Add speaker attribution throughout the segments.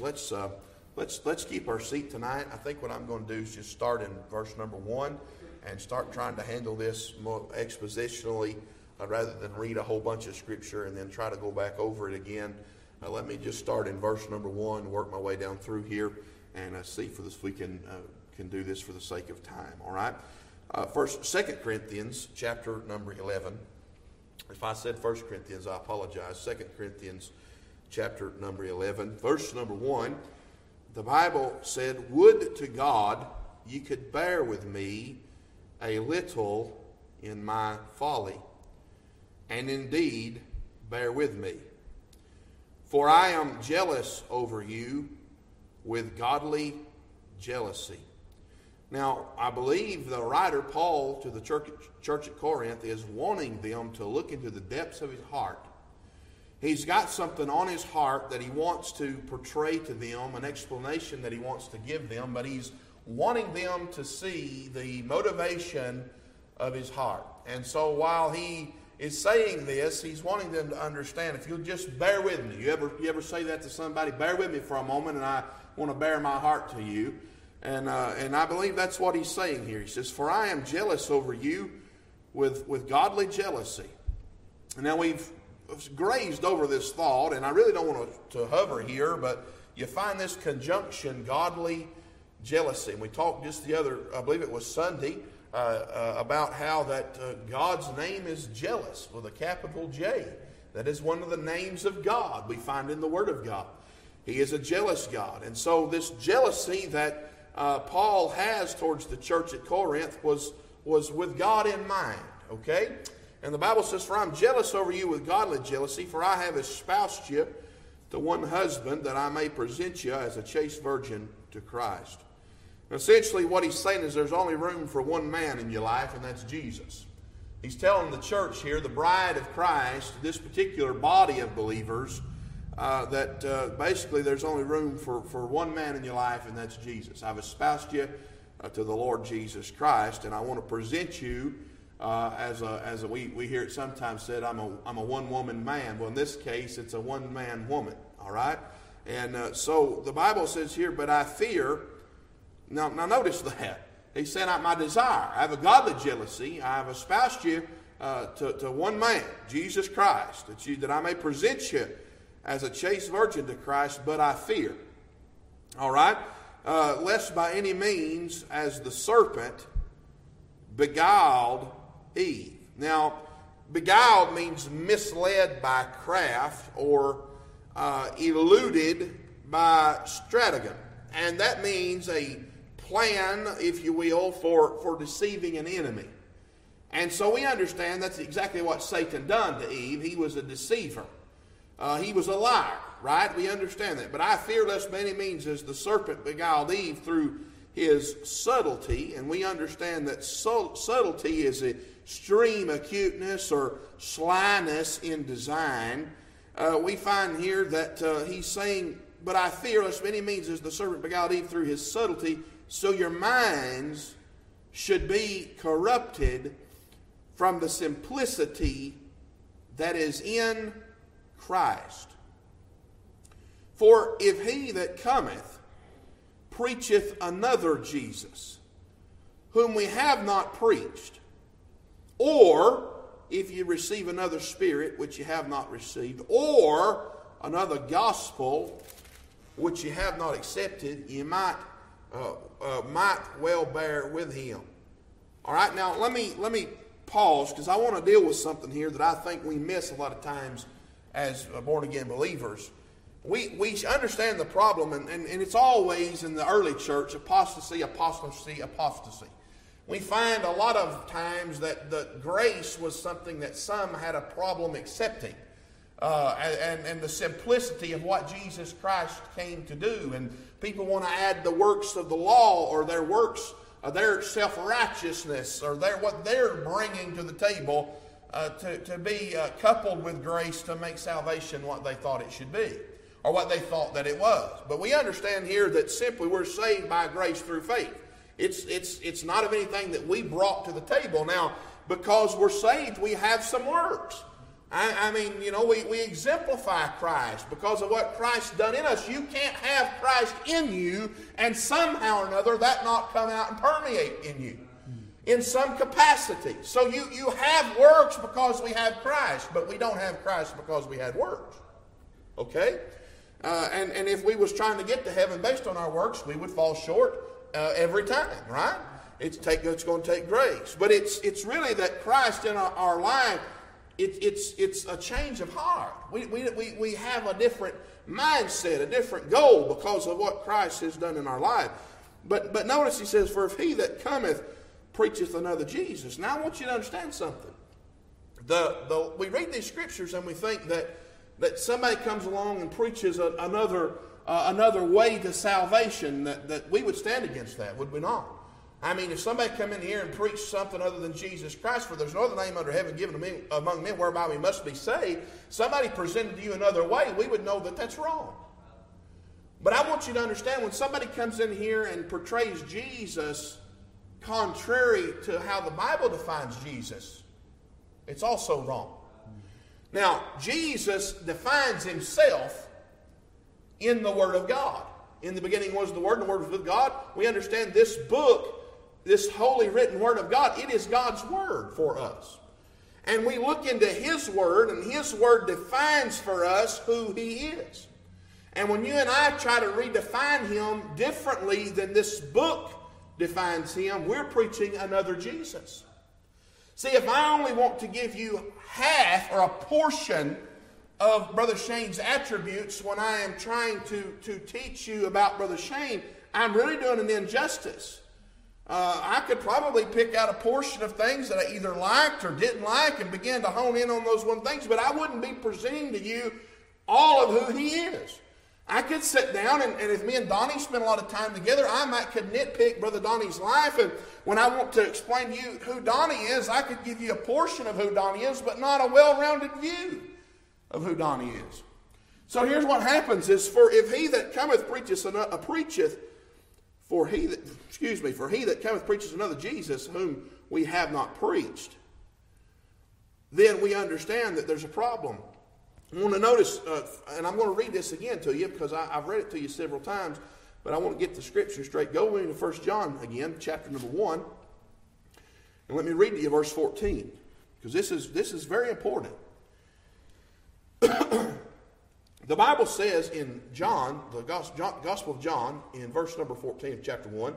Speaker 1: Let's uh, let's let's keep our seat tonight. I think what I'm going to do is just start in verse number one and start trying to handle this more expositionally uh, rather than read a whole bunch of scripture and then try to go back over it again. Uh, let me just start in verse number one, work my way down through here, and uh, see this we can uh, can do this for the sake of time. All right. Uh, first, Second Corinthians chapter number eleven. If I said First Corinthians, I apologize. Second Corinthians chapter number 11, verse number 1, the Bible said, Would to God ye could bear with me a little in my folly, and indeed bear with me. For I am jealous over you with godly jealousy. Now, I believe the writer Paul to the church, church at Corinth is wanting them to look into the depths of his heart He's got something on his heart that he wants to portray to them, an explanation that he wants to give them, but he's wanting them to see the motivation of his heart. And so while he is saying this, he's wanting them to understand if you'll just bear with me. You ever, you ever say that to somebody? Bear with me for a moment, and I want to bear my heart to you. And, uh, and I believe that's what he's saying here. He says, For I am jealous over you with, with godly jealousy. And now we've grazed over this thought, and I really don't want to, to hover here, but you find this conjunction, godly jealousy. And we talked just the other, I believe it was Sunday, uh, uh, about how that uh, God's name is jealous with a capital J. That is one of the names of God we find in the Word of God. He is a jealous God. And so, this jealousy that uh, Paul has towards the church at Corinth was, was with God in mind, okay? And the Bible says, For I'm jealous over you with godly jealousy, for I have espoused you to one husband, that I may present you as a chaste virgin to Christ. essentially, what he's saying is there's only room for one man in your life, and that's Jesus. He's telling the church here, the bride of Christ, this particular body of believers, uh, that uh, basically there's only room for, for one man in your life, and that's Jesus. I've espoused you uh, to the Lord Jesus Christ, and I want to present you uh, as a, as a, we, we hear it sometimes said, I'm a, I'm a one woman man. Well, in this case, it's a one man woman, all right? And uh, so the Bible says here, but I fear. Now, now notice that. He said, out My desire, I have a godly jealousy. I have espoused you uh, to, to one man, Jesus Christ, that, you, that I may present you as a chaste virgin to Christ, but I fear. All right? Uh, lest by any means, as the serpent beguiled Eve. Now, beguiled means misled by craft or uh, eluded by stratagem. And that means a plan, if you will, for, for deceiving an enemy. And so we understand that's exactly what Satan done to Eve. He was a deceiver. Uh, he was a liar, right? We understand that. But I fear lest many means as the serpent beguiled Eve through his subtlety, and we understand that subtlety is a extreme acuteness or slyness in design, uh, we find here that uh, he's saying, But I fear lest many means as the serpent beguiled Eve through his subtlety, so your minds should be corrupted from the simplicity that is in Christ. For if he that cometh preacheth another Jesus, whom we have not preached, or if you receive another spirit which you have not received, or another gospel which you have not accepted, you might uh, uh, might well bear with him. All right, now let me let me pause because I want to deal with something here that I think we miss a lot of times as born again believers. We, we understand the problem, and, and, and it's always in the early church apostasy, apostasy, apostasy we find a lot of times that the grace was something that some had a problem accepting. Uh, and, and the simplicity of what Jesus Christ came to do. And people want to add the works of the law or their works, uh, their self righteousness, or their, what they're bringing to the table uh, to, to be uh, coupled with grace to make salvation what they thought it should be or what they thought that it was. But we understand here that simply we're saved by grace through faith. It's, it's, it's not of anything that we brought to the table. Now, because we're saved, we have some works. I, I, mean, you know, we, we exemplify Christ because of what Christ done in us. You can't have Christ in you and somehow or another that not come out and permeate in you in some capacity. So you, you have works because we have Christ, but we don't have Christ because we had works. Okay? Uh, and, and if we was trying to get to heaven based on our works, we would fall short uh, every time, right? It's, take, it's going to take grace. But it's, it's really that Christ in our, our life, it, it's, it's a change of heart. We, we, we, we have a different mindset, a different goal because of what Christ has done in our life. But, but notice he says, For if he that cometh preacheth another Jesus. Now I want you to understand something. The, the, we read these scriptures and we think that, that somebody comes along and preaches a, another, uh, another way to salvation, that, that we would stand against that, would we not? I mean, if somebody come in here and preach something other than Jesus Christ, for there's no other name under heaven given among men whereby we must be saved, somebody presented to you another way, we would know that that's wrong. But I want you to understand when somebody comes in here and portrays Jesus contrary to how the Bible defines Jesus, it's also wrong. Now, Jesus defines himself in the Word of God. In the beginning was the Word, and the Word was with God. We understand this book, this holy written Word of God, it is God's Word for us. And we look into His Word, and His Word defines for us who He is. And when you and I try to redefine Him differently than this book defines him. We're preaching another Jesus. See, if I only want to give you half or a portion of Brother Shane's attributes when I am trying to, to teach you about Brother Shane, I'm really doing an injustice. Uh, I could probably pick out a portion of things that I either liked or didn't like and begin to hone in on those one things, but I wouldn't be presenting to you all of who he is. I could sit down and, and, if me and Donnie spend a lot of time together, I might could nitpick Brother Donnie's life. And when I want to explain to you who Donnie is, I could give you a portion of who Donnie is, but not a well-rounded view of who Donnie is. So here's what happens: is for if he that cometh preacheth another, uh, preacheth, for he that excuse me, for he that cometh preacheth another Jesus, whom we have not preached, then we understand that there's a problem. I want to notice, uh, and I'm going to read this again to you because I, have read it to you several times, but I want to get the scripture straight. Go into 1 John again, chapter number 1, and let me read to you verse 14 because this is, this is very important. the Bible says in John, the Gospel of John, in verse number 14 of chapter 1,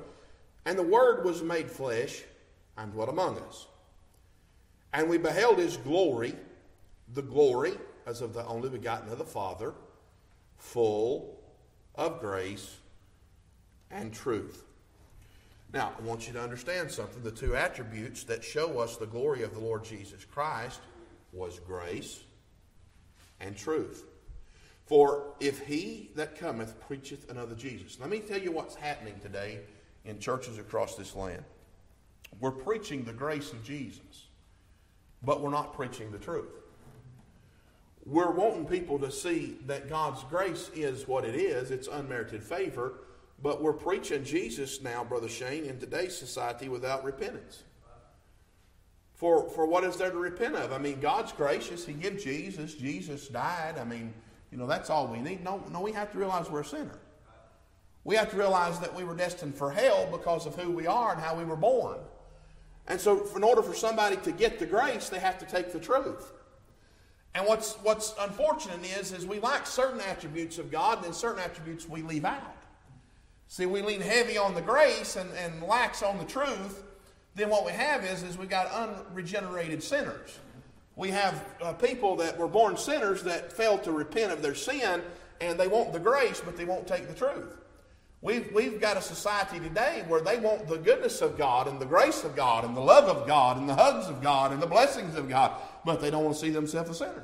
Speaker 1: and the Word was made flesh and dwelt among us. And we beheld his glory, the glory as of the only begotten of the Father, full of grace and truth. Now, I want you to understand something. The two attributes that show us the glory of the Lord Jesus Christ was grace and truth. For if he that cometh preacheth another Jesus. Let me tell you what's happening today in churches across this land. We're preaching the grace of Jesus, but we're not preaching the truth we're wanting people to see that God's grace is what it is. It's unmerited favor. But we're preaching Jesus now, Brother Shane, in today's society without repentance. For, for what is there to repent of? I mean, God's gracious. He gave Jesus. Jesus died. I mean, you know, that's all we need. No, no, we have to realize we're a sinner. We have to realize that we were destined for hell because of who we are and how we were born. And so, in order for somebody to get the grace, they have to take the truth. And what's, what's unfortunate is, is we like certain attributes of God, and then certain attributes we leave out. See, we lean heavy on the grace and, and lax on the truth. Then what we have is, is we've got unregenerated sinners. We have uh, people that were born sinners that fail to repent of their sin, and they want the grace, but they won't take the truth. We've, we've got a society today where they want the goodness of God and the grace of God and the love of God and the hugs of God and the blessings of God, but they don't want to see themselves a sinner.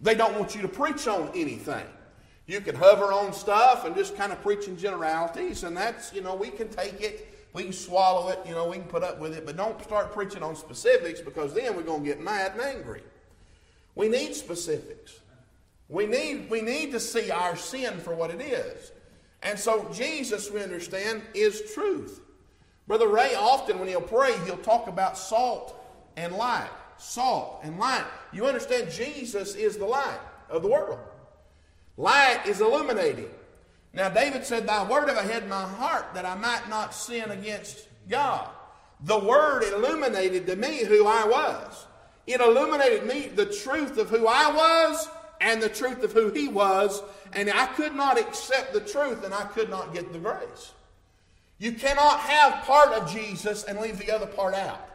Speaker 1: They don't want you to preach on anything. You can hover on stuff and just kind of preach in generalities, and that's, you know, we can take it, we can swallow it, you know, we can put up with it, but don't start preaching on specifics because then we're going to get mad and angry. We need specifics. We need, we need to see our sin for what it is. And so Jesus, we understand, is truth. Brother Ray, often when he'll pray, he'll talk about salt and light. salt, and light. You understand Jesus is the light of the world. Light is illuminating. Now, David said, Thy word have I hid in my heart that I might not sin against God. The word illuminated to me who I was. It illuminated me the truth of who I was and the truth of who he was. And I could not accept the truth and I could not get the grace. You cannot have part of Jesus and leave the other part out.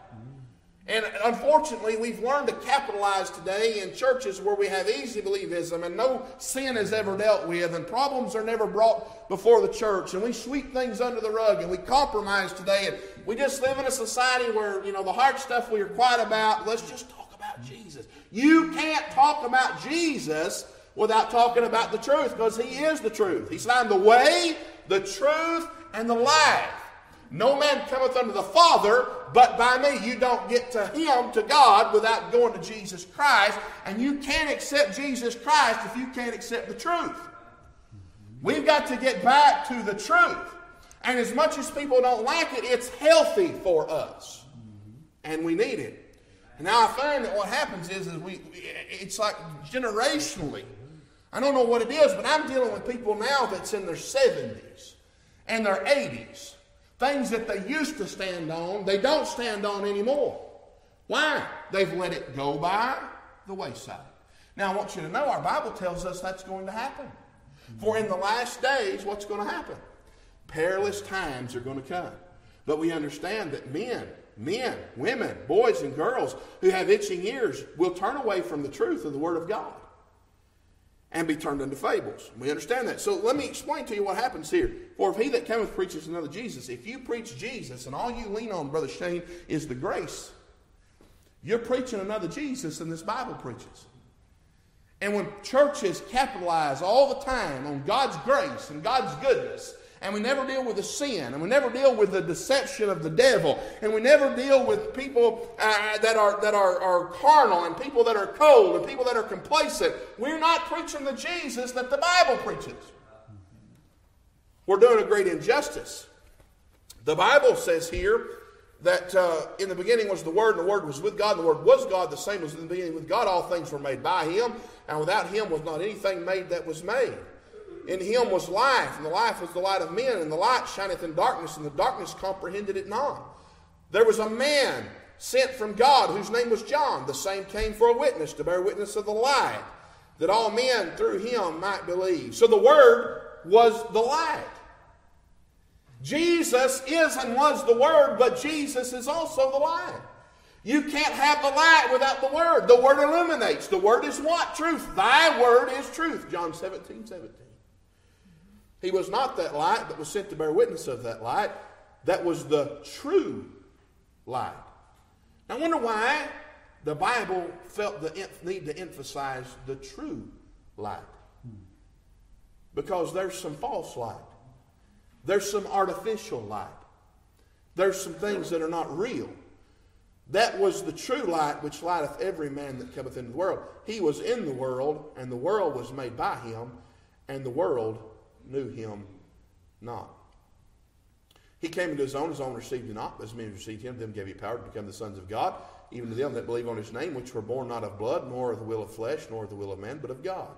Speaker 1: And unfortunately, we've learned to capitalize today in churches where we have easy believism and no sin is ever dealt with and problems are never brought before the church and we sweep things under the rug and we compromise today and we just live in a society where, you know, the hard stuff we are quiet about, let's just talk about Jesus. You can't talk about Jesus without talking about the truth because he is the truth. He said, I'm the way, the truth, and the life. No man cometh unto the Father but by me. You don't get to Him, to God, without going to Jesus Christ. And you can't accept Jesus Christ if you can't accept the truth. We've got to get back to the truth. And as much as people don't like it, it's healthy for us. And we need it. And now I find that what happens is, is we, it's like generationally. I don't know what it is, but I'm dealing with people now that's in their 70s and their 80s Things that they used to stand on, they don't stand on anymore. Why? They've let it go by the wayside. Now, I want you to know our Bible tells us that's going to happen. For in the last days, what's going to happen? Perilous times are going to come. But we understand that men, men, women, boys, and girls who have itching ears will turn away from the truth of the Word of God and be turned into fables. We understand that. So let me explain to you what happens here. For if he that cometh preaches another Jesus, if you preach Jesus and all you lean on, Brother Shane, is the grace, you're preaching another Jesus than this Bible preaches. And when churches capitalize all the time on God's grace and God's goodness and we never deal with the sin, and we never deal with the deception of the devil, and we never deal with people uh, that, are, that are, are carnal, and people that are cold, and people that are complacent. We're not preaching the Jesus that the Bible preaches. We're doing a great injustice. The Bible says here that uh, in the beginning was the Word, and the Word was with God, and the Word was God, the same was in the beginning with God. All things were made by Him, and without Him was not anything made that was made. In him was life, and the life was the light of men, and the light shineth in darkness, and the darkness comprehended it not. There was a man sent from God whose name was John. The same came for a witness, to bear witness of the light, that all men through him might believe. So the Word was the light. Jesus is and was the Word, but Jesus is also the light. You can't have the light without the Word. The Word illuminates. The Word is what? Truth. Thy Word is truth. John 17, 17. He was not that light, but was sent to bear witness of that light. That was the true light. I wonder why the Bible felt the need to emphasize the true light. Because there's some false light. There's some artificial light. There's some things that are not real. That was the true light which lighteth every man that cometh into the world. He was in the world, and the world was made by him, and the world knew him not. He came into his own, his own received him not. As many received him, them gave he power to become the sons of God, even to them that believe on his name, which were born not of blood, nor of the will of flesh, nor of the will of man, but of God.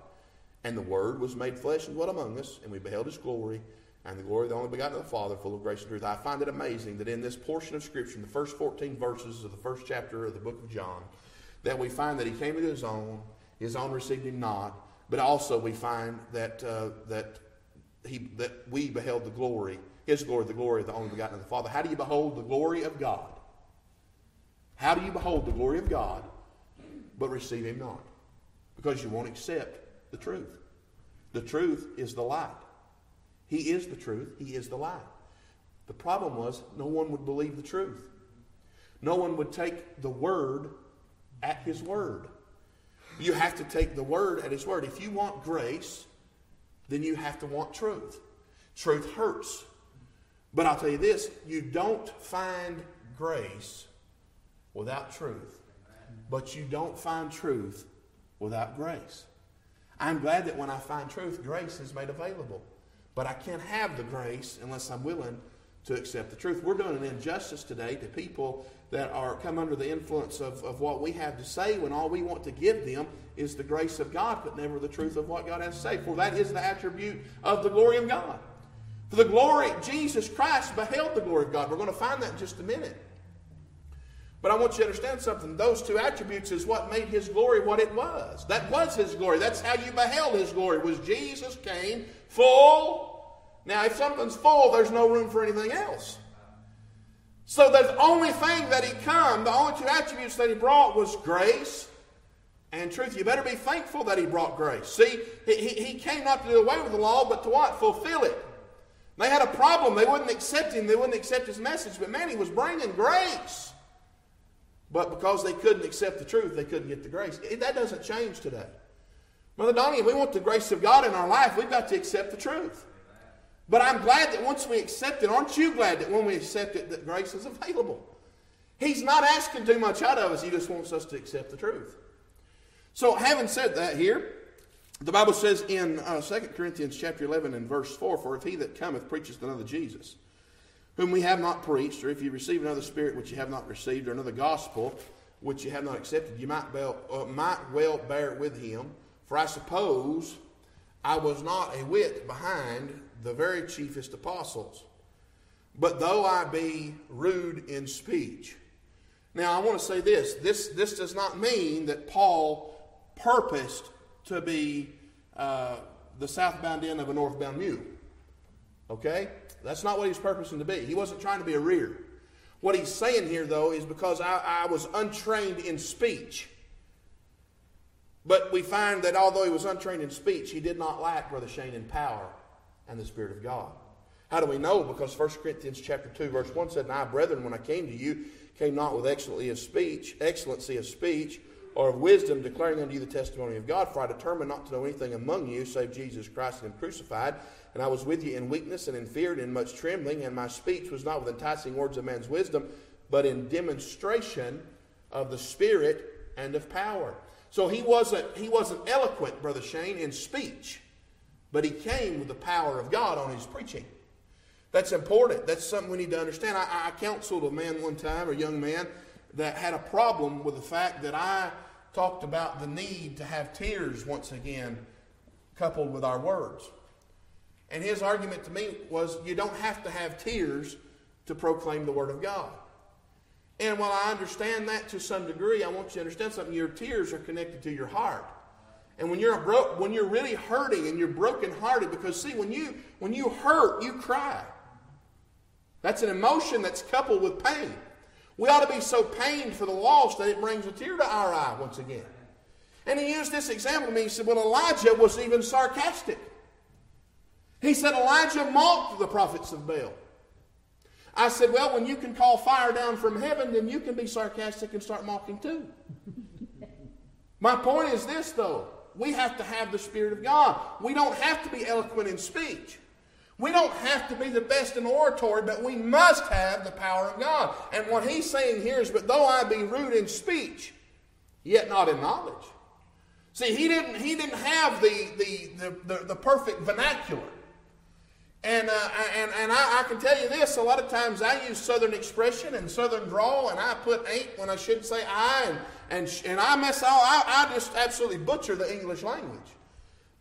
Speaker 1: And the Word was made flesh and dwelt among us, and we beheld his glory, and the glory of the only begotten of the Father, full of grace and truth. I find it amazing that in this portion of Scripture, in the first 14 verses of the first chapter of the book of John, that we find that he came into his own, his own received him not, but also we find that, uh, that he, that we beheld the glory, his glory, the glory of the only begotten of the Father. How do you behold the glory of God? How do you behold the glory of God but receive him not? Because you won't accept the truth. The truth is the light. He is the truth. He is the light. The problem was no one would believe the truth. No one would take the word at his word. You have to take the word at his word. If you want grace, then you have to want truth. Truth hurts. But I'll tell you this you don't find grace without truth. But you don't find truth without grace. I'm glad that when I find truth, grace is made available. But I can't have the grace unless I'm willing to accept the truth. We're doing an injustice today to people that are come under the influence of, of what we have to say when all we want to give them is the grace of God, but never the truth of what God has to say. For that is the attribute of the glory of God. For the glory, Jesus Christ beheld the glory of God. We're going to find that in just a minute. But I want you to understand something. Those two attributes is what made his glory what it was. That was his glory. That's how you beheld his glory. Was Jesus came full. Now, if something's full, there's no room for anything else. So the only thing that he come, the only two attributes that he brought was grace and truth. You better be thankful that he brought grace. See, he, he came not to do away with the law, but to what? Fulfill it. They had a problem. They wouldn't accept him. They wouldn't accept his message. But man, he was bringing grace. But because they couldn't accept the truth, they couldn't get the grace. That doesn't change today. Brother Donnie, if we want the grace of God in our life, we've got to accept the truth. But I'm glad that once we accept it, aren't you glad that when we accept it, that grace is available? He's not asking too much out of us. He just wants us to accept the truth. So, having said that here, the Bible says in uh, 2 Corinthians chapter 11 and verse 4, For if he that cometh preacheth another Jesus, whom we have not preached, or if you receive another spirit which you have not received, or another gospel which you have not accepted, you might well, uh, might well bear with him. For I suppose I was not a whit behind the very chiefest apostles. But though I be rude in speech. Now, I want to say this. This, this does not mean that Paul purposed to be uh, the southbound end of a northbound mule. Okay? That's not what he's purposing to be. He wasn't trying to be a rear. What he's saying here, though, is because I, I was untrained in speech. But we find that although he was untrained in speech, he did not lack, Brother Shane, in power and the Spirit of God. How do we know? Because 1 Corinthians chapter 2, verse 1 said, And I, brethren, when I came to you, came not with excellency of speech, excellency of speech, or of wisdom, declaring unto you the testimony of God. For I determined not to know anything among you save Jesus Christ and Him crucified. And I was with you in weakness and in fear and in much trembling, and my speech was not with enticing words of man's wisdom, but in demonstration of the Spirit and of power. So he wasn't, he wasn't eloquent, Brother Shane, in speech, but he came with the power of God on his preaching. That's important. That's something we need to understand. I, I counseled a man one time, a young man, that had a problem with the fact that I talked about the need to have tears once again coupled with our words. And his argument to me was you don't have to have tears to proclaim the Word of God. And while I understand that to some degree, I want you to understand something. Your tears are connected to your heart. And when you're when you're really hurting and you're brokenhearted, because see, when you when you hurt, you cry. That's an emotion that's coupled with pain. We ought to be so pained for the lost that it brings a tear to our eye once again. And he used this example to me. He said, Well, Elijah was even sarcastic. He said, Elijah mocked the prophets of Baal. I said, Well, when you can call fire down from heaven, then you can be sarcastic and start mocking too. My point is this, though. We have to have the Spirit of God. We don't have to be eloquent in speech. We don't have to be the best in oratory, but we must have the power of God. And what he's saying here is, but though I be rude in speech, yet not in knowledge. See, he didn't, he didn't have the, the, the, the, the perfect vernacular. And, uh, and, and I, I, can tell you this, a lot of times I use Southern expression and Southern drawl, and I put ain't when I shouldn't say I, and, and, and I mess all, I, I just absolutely butcher the English language.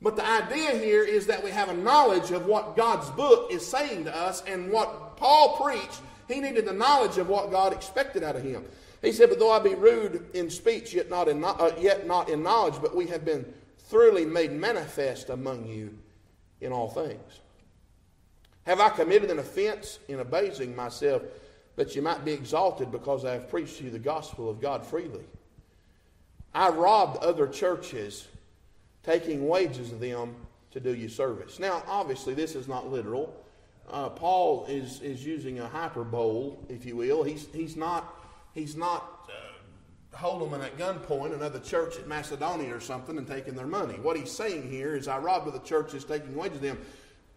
Speaker 1: But the idea here is that we have a knowledge of what God's book is saying to us and what Paul preached. He needed the knowledge of what God expected out of him. He said, But though I be rude in speech, yet not in, uh, yet not in knowledge, but we have been thoroughly made manifest among you in all things. Have I committed an offense in abasing myself that you might be exalted because I have preached to you the gospel of God freely? I robbed other churches taking wages of them to do you service. Now, obviously, this is not literal. Uh, Paul is, is using a hyperbole, if you will. He's, he's not, he's not uh, holding them at gunpoint another church at Macedonia or something and taking their money. What he's saying here is, I robbed of the churches taking wages of them.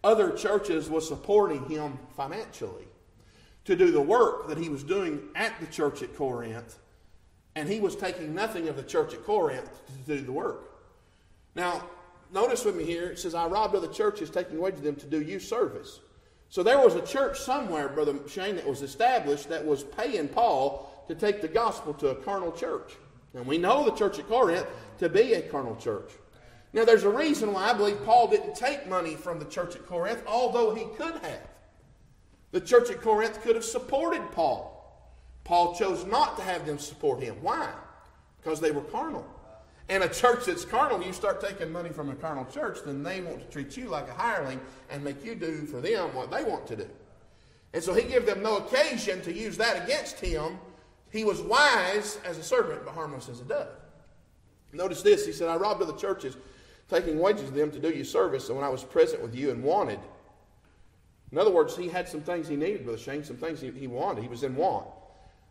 Speaker 1: Other churches was supporting him financially to do the work that he was doing at the church at Corinth, and he was taking nothing of the church at Corinth to do the work. Now, notice with me here, it says, I robbed other churches, taking away to them to do you service. So there was a church somewhere, Brother Shane, that was established that was paying Paul to take the gospel to a carnal church. And we know the church at Corinth to be a carnal church. Now, there's a reason why I believe Paul didn't take money from the church at Corinth, although he could have. The church at Corinth could have supported Paul. Paul chose not to have them support him. Why? Because they were carnal. And a church that's carnal, you start taking money from a carnal church, then they want to treat you like a hireling and make you do for them what they want to do. And so he gave them no occasion to use that against him. He was wise as a servant, but harmless as a dove. Notice this. He said, I robbed of the churches, taking wages of them to do you service, and when I was present with you and wanted. In other words, he had some things he needed, Brother Shane, some things he, he wanted. He was in want.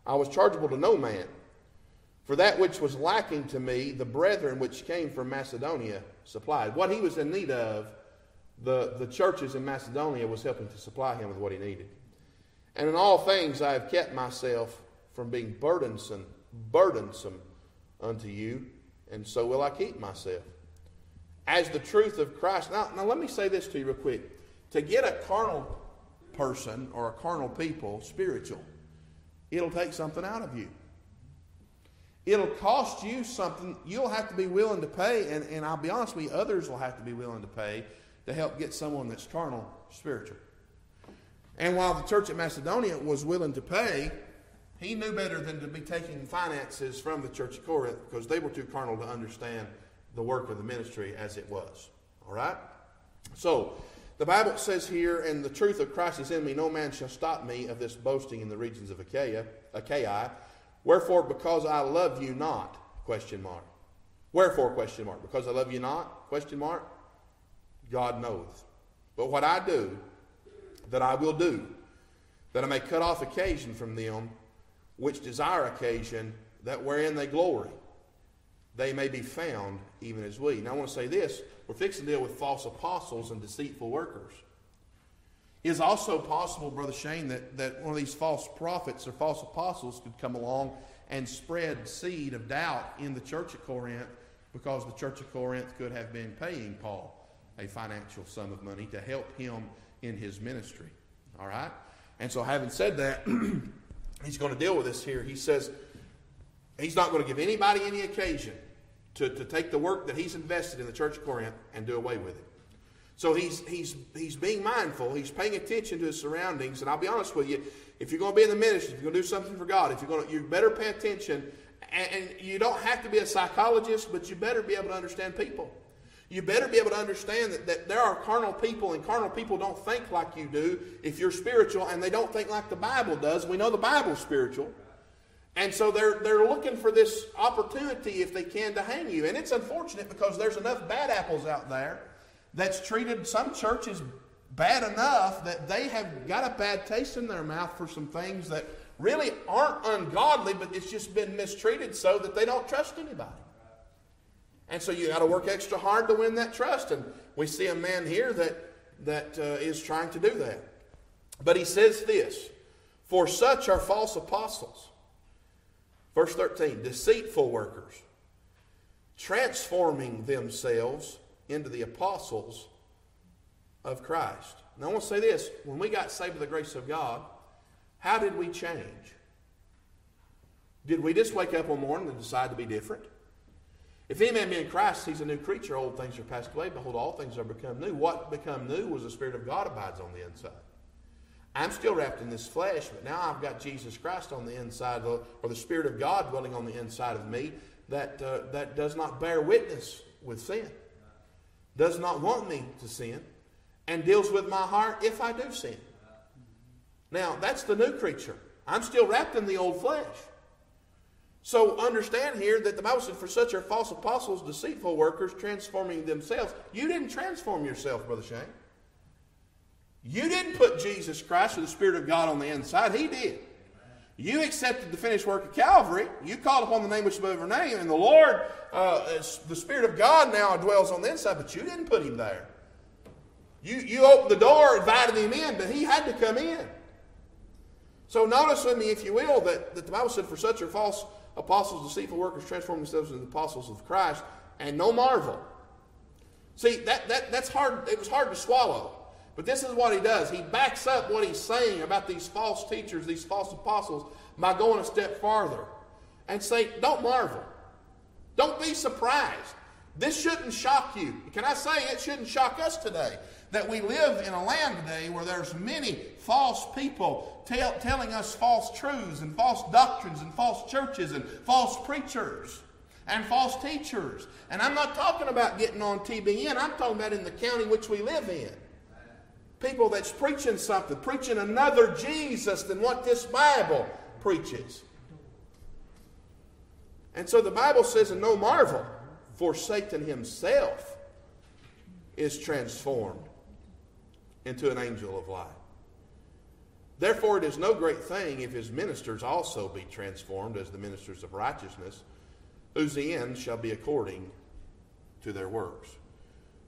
Speaker 1: I was chargeable to no man. For that which was lacking to me, the brethren which came from Macedonia supplied. What he was in need of, the, the churches in Macedonia was helping to supply him with what he needed. And in all things I have kept myself from being burdensome, burdensome unto you, and so will I keep myself. As the truth of Christ. Now, now let me say this to you real quick. To get a carnal person or a carnal people spiritual, it'll take something out of you. It'll cost you something. You'll have to be willing to pay, and, and I'll be honest with you, others will have to be willing to pay to help get someone that's carnal spiritual. And while the church at Macedonia was willing to pay, he knew better than to be taking finances from the church of Corinth because they were too carnal to understand the work of the ministry as it was. All right? So, the Bible says here, and the truth of Christ is in me, no man shall stop me of this boasting in the regions of Achaia, Achaia Wherefore, because I love you not, question mark. Wherefore, question mark. Because I love you not, question mark. God knows. But what I do, that I will do, that I may cut off occasion from them which desire occasion, that wherein they glory, they may be found even as we. Now I want to say this we're fixing to deal with false apostles and deceitful workers. It is also possible, Brother Shane, that, that one of these false prophets or false apostles could come along and spread seed of doubt in the church at Corinth because the church of Corinth could have been paying Paul a financial sum of money to help him in his ministry. All right? And so, having said that, he's going to deal with this here. He says he's not going to give anybody any occasion to, to take the work that he's invested in the church of Corinth and do away with it. So he's, he's, he's being mindful. He's paying attention to his surroundings. And I'll be honest with you, if you're going to be in the ministry, if you're going to do something for God, if you're going to, you better pay attention. And, and you don't have to be a psychologist, but you better be able to understand people. You better be able to understand that, that there are carnal people, and carnal people don't think like you do if you're spiritual, and they don't think like the Bible does. We know the Bible's spiritual. And so they're, they're looking for this opportunity, if they can, to hang you. And it's unfortunate because there's enough bad apples out there that's treated some churches bad enough that they have got a bad taste in their mouth for some things that really aren't ungodly, but it's just been mistreated so that they don't trust anybody. And so you got to work extra hard to win that trust. And we see a man here that, that uh, is trying to do that. But he says this For such are false apostles. Verse 13 deceitful workers, transforming themselves into the apostles of Christ. Now, I want to say this when we got saved by the grace of God, how did we change? Did we just wake up one morning and decide to be different? If any man be in Christ, he's a new creature. Old things are passed away. Behold, all things are become new. What become new was the Spirit of God abides on the inside. I'm still wrapped in this flesh, but now I've got Jesus Christ on the inside, or the Spirit of God dwelling on the inside of me that, uh, that does not bear witness with sin does not want me to sin, and deals with my heart if I do sin. Now, that's the new creature. I'm still wrapped in the old flesh. So understand here that the Bible says, For such are false apostles, deceitful workers, transforming themselves. You didn't transform yourself, Brother Shane. You didn't put Jesus Christ or the Spirit of God on the inside. He did. You accepted the finished work of Calvary. You called upon the name which is above every name, and the Lord, uh, the Spirit of God now dwells on the inside, but you didn't put him there. You, you opened the door, invited him in, but he had to come in. So notice with me, if you will, that, that the Bible said, For such are false apostles, deceitful workers, transform themselves into apostles of Christ, and no marvel. See, that, that, that's hard, it was hard to swallow. But this is what he does. He backs up what he's saying about these false teachers, these false apostles, by going a step farther and say, don't marvel. Don't be surprised. This shouldn't shock you. Can I say it shouldn't shock us today? That we live in a land today where there's many false people tell, telling us false truths and false doctrines and false churches and false preachers and false teachers. And I'm not talking about getting on TBN. I'm talking about in the county which we live in. People that's preaching something, preaching another Jesus than what this Bible preaches. And so the Bible says, and no marvel, for Satan himself is transformed into an angel of light. Therefore, it is no great thing if his ministers also be transformed as the ministers of righteousness, whose end shall be according to their works.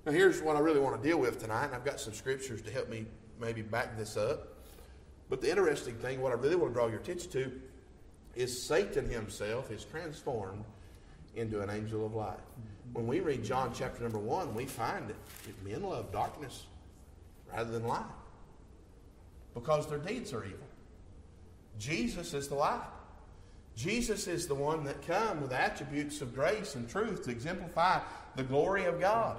Speaker 1: Now, here's what I really want to deal with tonight, and I've got some scriptures to help me maybe back this up. But the interesting thing, what I really want to draw your attention to, is Satan himself is transformed into an angel of light. Mm-hmm. When we read John chapter number one, we find that men love darkness rather than light because their deeds are evil. Jesus is the light. Jesus is the one that come with attributes of grace and truth to exemplify the glory of God.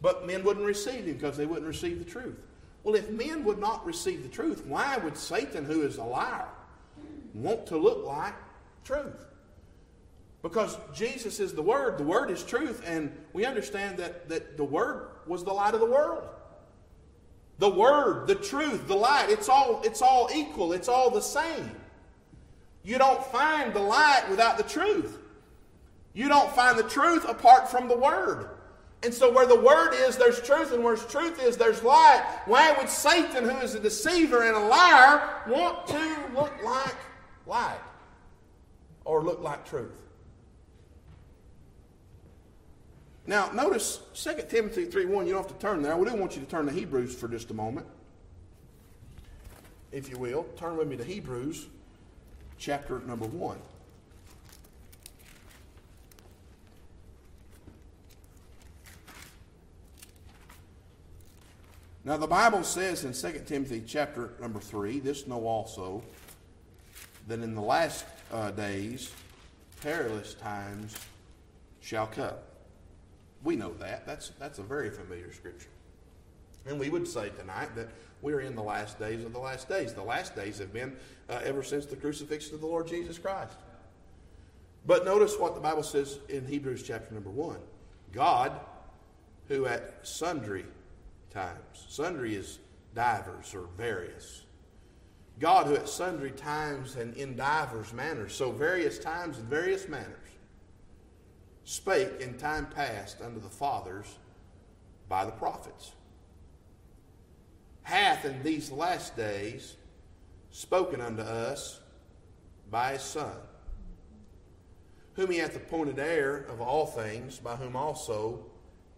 Speaker 1: But men wouldn't receive him because they wouldn't receive the truth. Well, if men would not receive the truth, why would Satan, who is a liar, want to look like truth? Because Jesus is the Word, the Word is truth, and we understand that, that the Word was the light of the world. The Word, the truth, the light, it's all, it's all equal, it's all the same. You don't find the light without the truth. You don't find the truth apart from the Word. And so, where the Word is, there's truth, and where truth is, there's light. Why would Satan, who is a deceiver and a liar, want to look like light or look like truth? Now, notice 2 Timothy 3 1, you don't have to turn there. I do want you to turn to Hebrews for just a moment. If you will, turn with me to Hebrews chapter number 1. Now, the Bible says in 2 Timothy chapter number 3, this know also, that in the last uh, days perilous times shall come. We know that. That's, that's a very familiar scripture. And we would say tonight that we're in the last days of the last days. The last days have been uh, ever since the crucifixion of the Lord Jesus Christ. But notice what the Bible says in Hebrews chapter number 1. God, who at sundry times, sundry is divers or various. God, who at sundry times and in divers manners, so various times and various manners, spake in time past unto the fathers by the prophets, hath in these last days spoken unto us by his Son, whom he hath appointed heir of all things, by whom also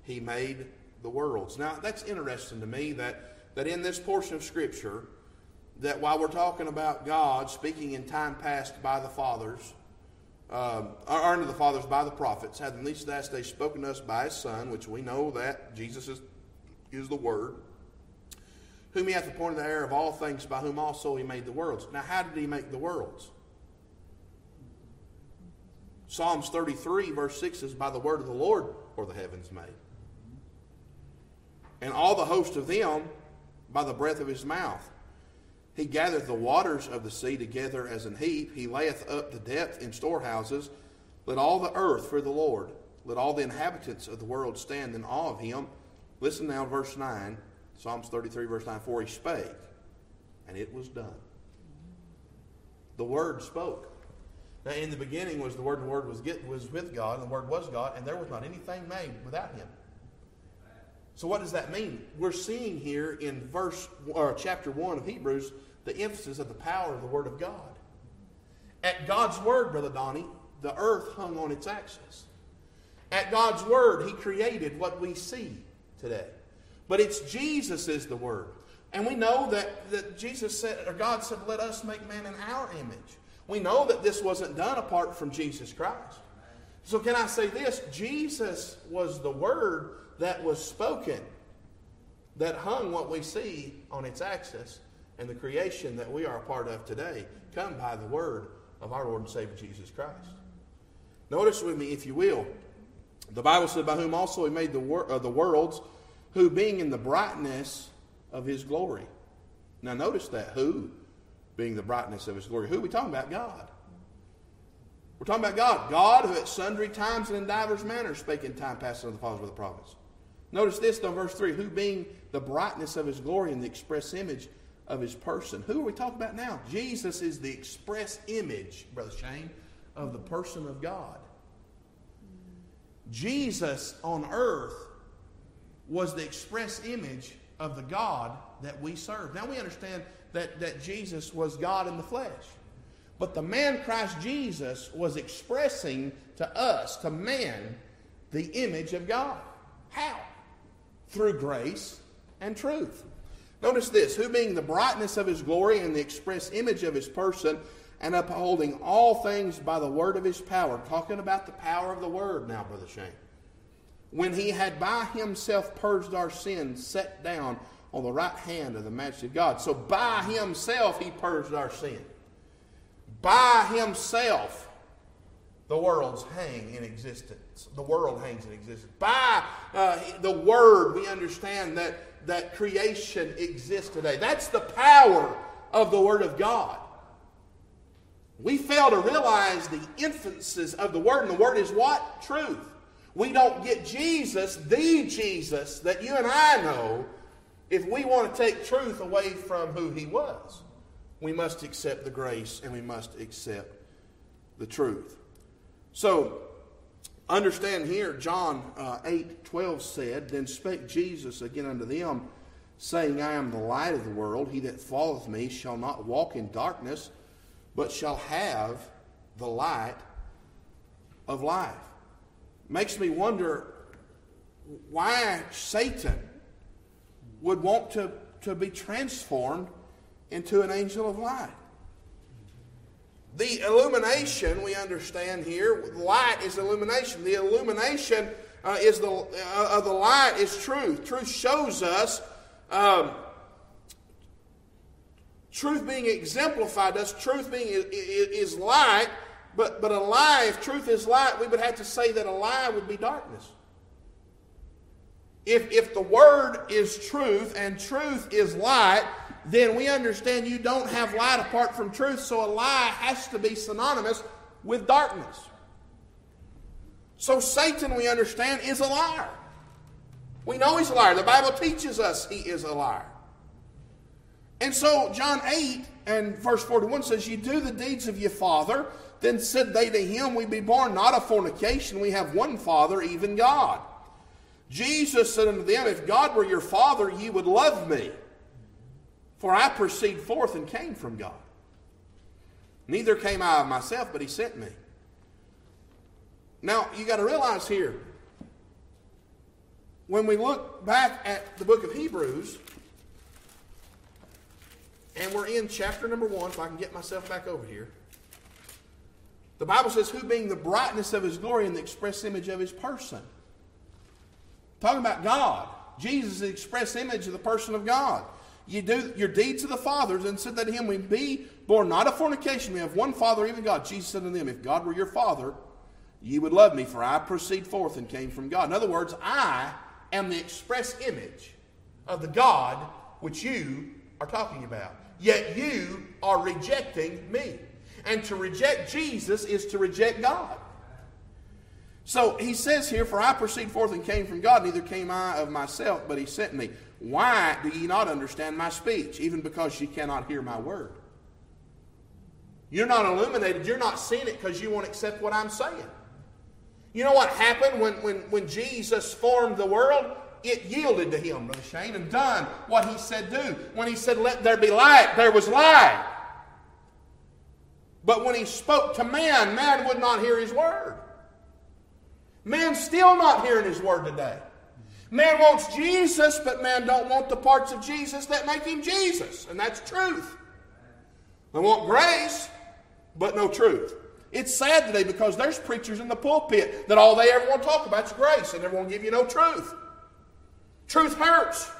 Speaker 1: he made the worlds. Now, that's interesting to me that, that in this portion of Scripture, that while we're talking about God speaking in time past by the fathers, um, or unto the fathers by the prophets, hath in these last days spoken to us by his Son, which we know that Jesus is, is the Word, whom he hath appointed the heir of all things, by whom also he made the worlds. Now, how did he make the worlds? Psalms 33, verse 6 says, By the word of the Lord were the heavens made. And all the host of them by the breath of his mouth. He gathereth the waters of the sea together as an heap. He layeth up the depth in storehouses. Let all the earth fear the Lord. Let all the inhabitants of the world stand in awe of him. Listen now verse 9, Psalms 33, verse 9. For he spake, and it was done. The Word spoke. Now, in the beginning was the Word, and the Word was, get, was with God, and the Word was God, and there was not anything made without him. So, what does that mean? We're seeing here in verse or chapter 1 of Hebrews the emphasis of the power of the Word of God. At God's Word, Brother Donnie, the earth hung on its axis. At God's Word, He created what we see today. But it's Jesus is the Word. And we know that, that Jesus said, or God said, let us make man in our image. We know that this wasn't done apart from Jesus Christ. So, can I say this? Jesus was the Word that was spoken. that hung what we see on its axis and the creation that we are a part of today come by the word of our Lord and Savior Jesus Christ. Notice with me, if you will, the Bible said, By whom also he made the, wor- uh, the worlds, who being in the brightness of his glory. Now notice that, who being the brightness of his glory. Who are we talking about? God. We're talking about God. God who at sundry times and in divers manners spake in time past unto the fathers with the prophets. Notice this though, verse 3 who being the brightness of his glory and the express image of his person. Who are we talking about now? Jesus is the express image, Brother Shane, of the person of God. Jesus on earth was the express image of the God that we serve. Now we understand that, that Jesus was God in the flesh. But the man Christ Jesus was expressing to us, to man, the image of God. How? Through grace and truth. Notice this who being the brightness of his glory and the express image of his person, and upholding all things by the word of his power. Talking about the power of the word now, Brother Shane. When he had by himself purged our sins, sat down on the right hand of the majesty of God. So by himself he purged our sin. By himself the worlds hang in existence. The world hangs in existence. By uh, the word we understand that, that creation exists today. That's the power of the word of God. We fail to realize the infancies of the word, and the word is what? Truth. We don't get Jesus, the Jesus that you and I know, if we want to take truth away from who he was, we must accept the grace and we must accept the truth. So, understand here, John uh, 8 12 said, Then spake Jesus again unto them, saying, I am the light of the world. He that followeth me shall not walk in darkness, but shall have the light of life. Makes me wonder why Satan would want to, to be transformed into an angel of light. The illumination, we understand here, light is illumination. The illumination uh, is the, uh, of the light is truth. Truth shows us, um, truth being exemplified, us truth being is, is light, but, but a lie, if truth is light, we would have to say that a lie would be darkness. If, if the word is truth and truth is light, then we understand you don't have light apart from truth, so a lie has to be synonymous with darkness. So Satan, we understand, is a liar. We know he's a liar. The Bible teaches us he is a liar. And so John 8 and verse 41 says, You do the deeds of your father. Then said they to him, We be born not of fornication, we have one Father, even God. Jesus said unto them, If God were your Father, ye would love me. For I proceed forth and came from God. Neither came I of myself, but he sent me. Now, you got to realize here, when we look back at the book of Hebrews, and we're in chapter number one, if I can get myself back over here. The Bible says, Who being the brightness of his glory and the express image of his person. Talking about God. Jesus is the express image of the person of God. You do your deeds of the fathers, and said that to him, We be born not of fornication, we have one Father, even God. Jesus said to them, If God were your Father, ye would love me, for I proceed forth and came from God. In other words, I am the express image of the God which you are talking about. Yet you are rejecting me. And to reject Jesus is to reject God. So he says here, For I proceed forth and came from God, neither came I of myself, but he sent me. Why do ye not understand my speech, even because ye cannot hear my word? You're not illuminated, you're not seeing it because you won't accept what I'm saying. You know what happened when, when, when Jesus formed the world? It yielded to him, Brother Shane, and done what he said do. When he said, Let there be light, there was light. But when he spoke to man, man would not hear his word. Man's still not hearing his word today. Man wants Jesus, but man don't want the parts of Jesus that make him Jesus. And that's truth. They want grace, but no truth. It's sad today because there's preachers in the pulpit that all they ever want to talk about is grace and they won't give you no truth. Truth hurts.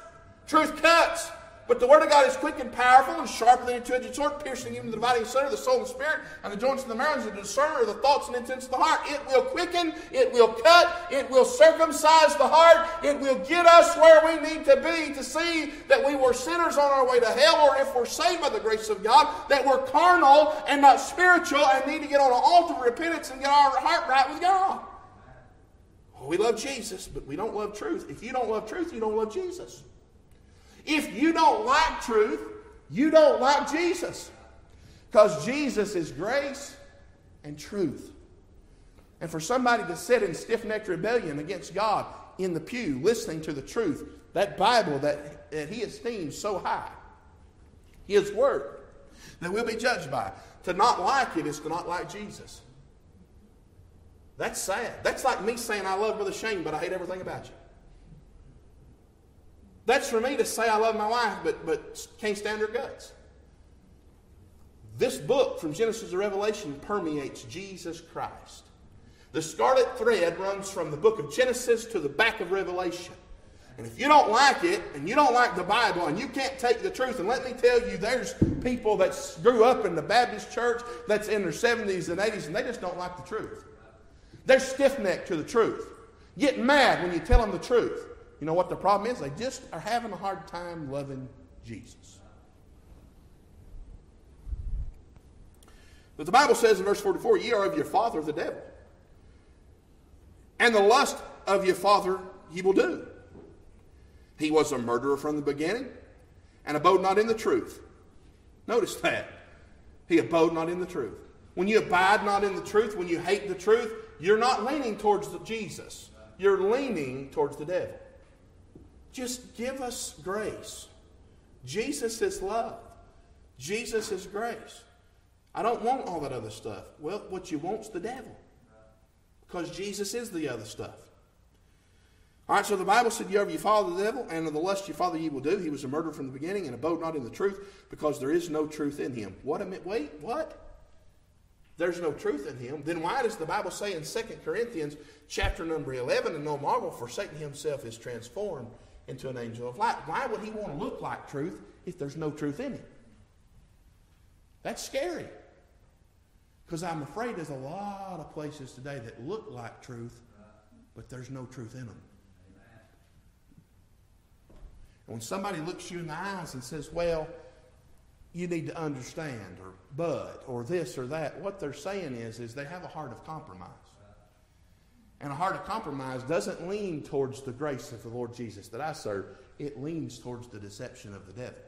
Speaker 1: Truth cuts. But the Word of God is quick and powerful and sharper than a two-edged sword, piercing even the dividing center of the soul and spirit, and the joints and the marrow, and the discerner of the thoughts and intents of the heart. It will quicken, it will cut, it will circumcise the heart, it will get us where we need to be to see that we were sinners on our way to hell, or if we're saved by the grace of God, that we're carnal and not spiritual and need to get on an altar of repentance and get our heart right with God. We love Jesus, but we don't love truth. If you don't love truth, you don't love Jesus. If you don't like truth, you don't like Jesus. Because Jesus is grace and truth. And for somebody to sit in stiff necked rebellion against God in the pew, listening to the truth, that Bible that, that he esteems so high, his word, that we'll be judged by, to not like it is to not like Jesus. That's sad. That's like me saying I love Brother Shane, but I hate everything about you. That's for me to say I love my wife, but, but can't stand her guts. This book from Genesis to Revelation permeates Jesus Christ. The scarlet thread runs from the book of Genesis to the back of Revelation. And if you don't like it, and you don't like the Bible, and you can't take the truth, and let me tell you, there's people that grew up in the Baptist church that's in their 70s and 80s, and they just don't like the truth. They're stiff necked to the truth. Get mad when you tell them the truth. You know what the problem is? They just are having a hard time loving Jesus. But the Bible says in verse 44 Ye are of your father, the devil. And the lust of your father ye will do. He was a murderer from the beginning and abode not in the truth. Notice that. He abode not in the truth. When you abide not in the truth, when you hate the truth, you're not leaning towards Jesus. You're leaning towards the devil. Just give us grace. Jesus is love. Jesus is grace. I don't want all that other stuff. Well, what you want's the devil. Because Jesus is the other stuff. All right, so the Bible said, You ever you follow the devil, and of the lust you follow, you will do. He was a murderer from the beginning and abode not in the truth, because there is no truth in him. What a minute. Wait, what? There's no truth in him. Then why does the Bible say in 2 Corinthians chapter number 11, and no marvel, for Satan himself is transformed into an angel of light. Why would he want to look like truth if there's no truth in him? That's scary. Because I'm afraid there's a lot of places today that look like truth, but there's no truth in them. And when somebody looks you in the eyes and says, well, you need to understand, or but, or this or that, what they're saying is, is they have a heart of compromise. And a heart of compromise doesn't lean towards the grace of the Lord Jesus that I serve, it leans towards the deception of the devil.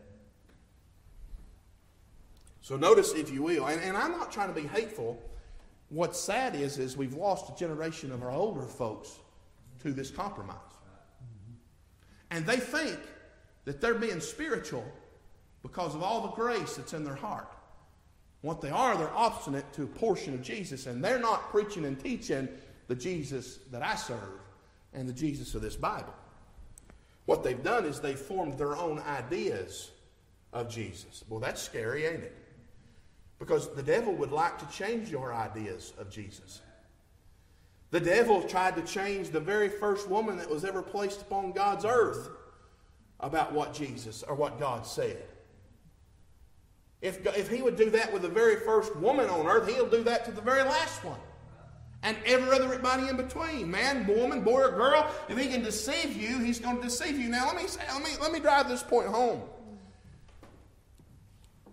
Speaker 1: So notice, if you will, and, and I'm not trying to be hateful. What's sad is, is we've lost a generation of our older folks to this compromise. And they think that they're being spiritual because of all the grace that's in their heart. What they are, they're obstinate to a portion of Jesus, and they're not preaching and teaching the Jesus that I serve and the Jesus of this Bible. What they've done is they've formed their own ideas of Jesus. Well, that's scary, ain't it? Because the devil would like to change your ideas of Jesus. The devil tried to change the very first woman that was ever placed upon God's earth about what Jesus or what God said. If, if he would do that with the very first woman on earth, he'll do that to the very last one and every other body in between man, woman, boy, or girl. If he can deceive you, he's going to deceive you. Now, let me, say, let me, let me drive this point home.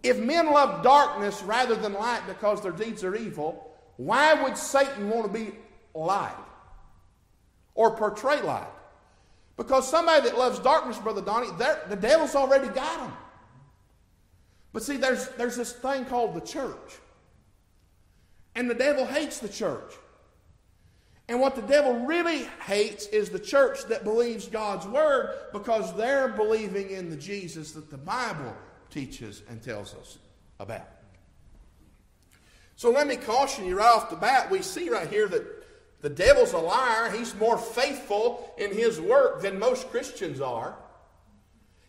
Speaker 1: If men love darkness rather than light because their deeds are evil, why would Satan want to be light or portray light? Because somebody that loves darkness, Brother Donnie, the devil's already got them. But see, there's, there's this thing called the church. And the devil hates the church. And what the devil really hates is the church that believes God's word because they're believing in the Jesus that the Bible teaches and tells us about. So let me caution you right off the bat. We see right here that the devil's a liar. He's more faithful in his work than most Christians are.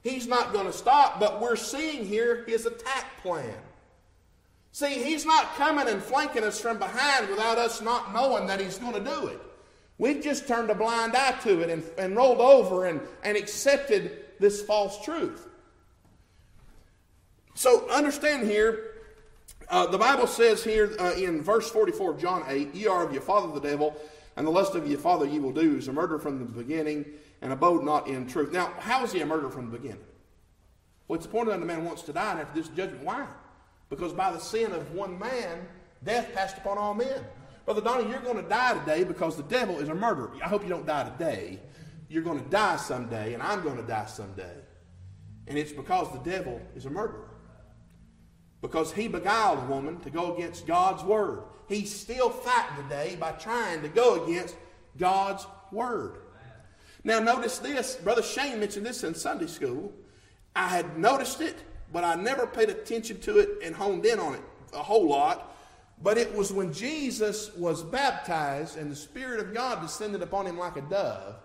Speaker 1: He's not going to stop, but we're seeing here his attack plan. See, he's not coming and flanking us from behind without us not knowing that he's going to do it. We've just turned a blind eye to it and, and rolled over and, and accepted this false truth. So understand here, uh, the Bible says here uh, in verse 44 of John 8, Ye are of your father the devil, and the lust of your father ye will do. Is a murder from the beginning, and abode not in truth. Now, how is he a murderer from the beginning? Well, it's appointed the man wants to die, and after this judgment, why? Because by the sin of one man, death passed upon all men. Brother Donnie, you're going to die today because the devil is a murderer. I hope you don't die today. You're going to die someday, and I'm going to die someday. And it's because the devil is a murderer. Because he beguiled a woman to go against God's word. He's still fighting today by trying to go against God's word. Now, notice this. Brother Shane mentioned this in Sunday school. I had noticed it, but I never paid attention to it and honed in on it a whole lot. But it was when Jesus was baptized and the Spirit of God descended upon him like a dove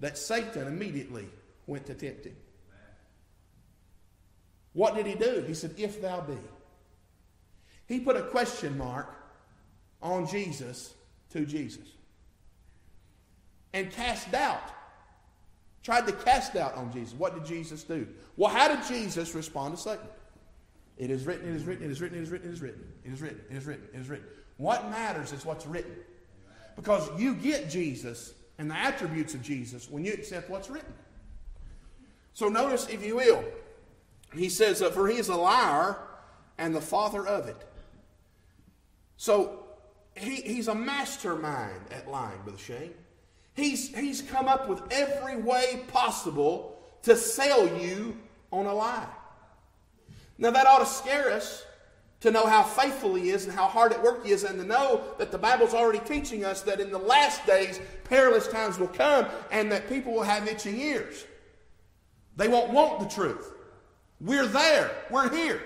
Speaker 1: that Satan immediately went to tempt him. What did he do? He said, If thou be. He put a question mark on Jesus to Jesus and cast doubt. Tried to cast doubt on Jesus. What did Jesus do? Well, how did Jesus respond to Satan? It is written, it is written, it is written, it is written, it is written, it is written, it is written, it is written. What matters is what's written. Because you get Jesus and the attributes of Jesus when you accept what's written. So notice, if you will, he says, For he is a liar and the father of it. So he, he's a mastermind at lying, Brother Shane. He's, he's come up with every way possible to sell you on a lie. Now, that ought to scare us to know how faithful he is and how hard at work he is, and to know that the Bible's already teaching us that in the last days, perilous times will come and that people will have itching ears. They won't want the truth. We're there, we're here.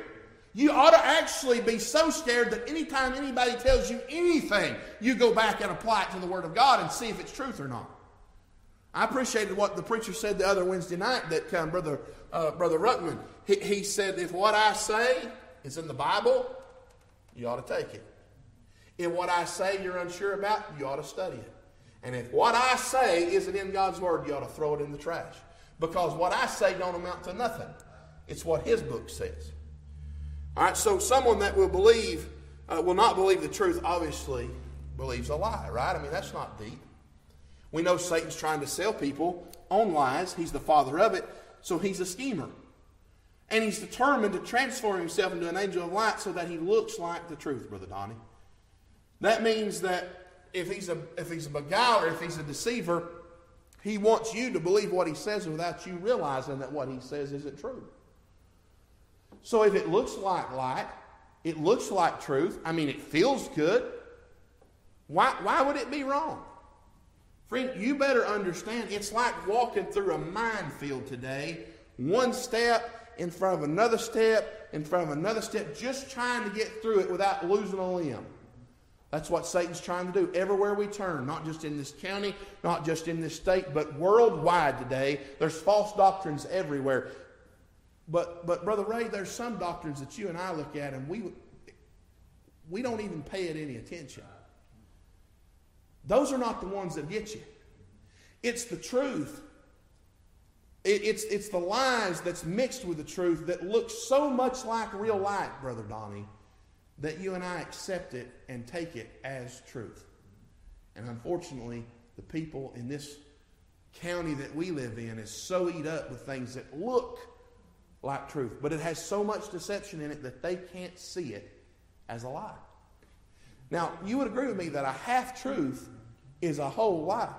Speaker 1: You ought to actually be so scared that anytime anybody tells you anything, you go back and apply it to the Word of God and see if it's truth or not. I appreciated what the preacher said the other Wednesday night that um, Brother, uh, Brother Ruckman, he, he said, if what I say is in the Bible, you ought to take it. If what I say you're unsure about, you ought to study it. And if what I say isn't in God's Word, you ought to throw it in the trash. Because what I say don't amount to nothing. It's what His book says. All right, so someone that will believe, uh, will not believe the truth, obviously believes a lie, right? I mean, that's not deep. We know Satan's trying to sell people on lies. He's the father of it, so he's a schemer. And he's determined to transform himself into an angel of light so that he looks like the truth, Brother Donnie. That means that if he's a, if he's a beguiler, if he's a deceiver, he wants you to believe what he says without you realizing that what he says isn't true. So if it looks like light, it looks like truth, I mean, it feels good, why, why would it be wrong? Friend, you better understand it's like walking through a minefield today, one step in front of another step, in front of another step, just trying to get through it without losing a limb. That's what Satan's trying to do everywhere we turn, not just in this county, not just in this state, but worldwide today. There's false doctrines everywhere. But, but Brother Ray, there's some doctrines that you and I look at and we, we don't even pay it any attention. Those are not the ones that get you. It's the truth. It, it's, it's the lies that's mixed with the truth that looks so much like real life, Brother Donnie, that you and I accept it and take it as truth. And unfortunately, the people in this county that we live in is so eat up with things that look like truth, but it has so much deception in it that they can't see it as a lie. Now, you would agree with me that a half truth is a whole lie.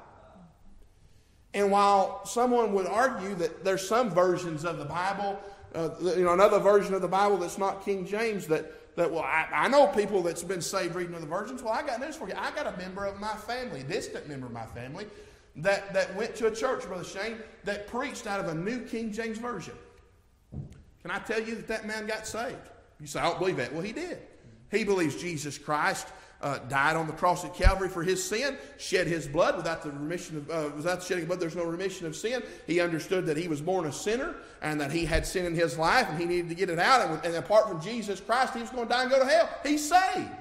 Speaker 1: And while someone would argue that there's some versions of the Bible, uh, you know, another version of the Bible that's not King James that, that well, I, I know people that's been saved reading other versions. Well, I got news for you. I got a member of my family, distant member of my family, that, that went to a church, Brother Shane, that preached out of a new King James Version. Can I tell you that that man got saved? You say, I don't believe that. Well, he did. He believes Jesus Christ uh, died on the cross at Calvary for his sin, shed his blood without the remission of, uh, without shedding of blood, there's no remission of sin. He understood that he was born a sinner and that he had sin in his life and he needed to get it out. And, and apart from Jesus Christ, he was going to die and go to hell. He's saved.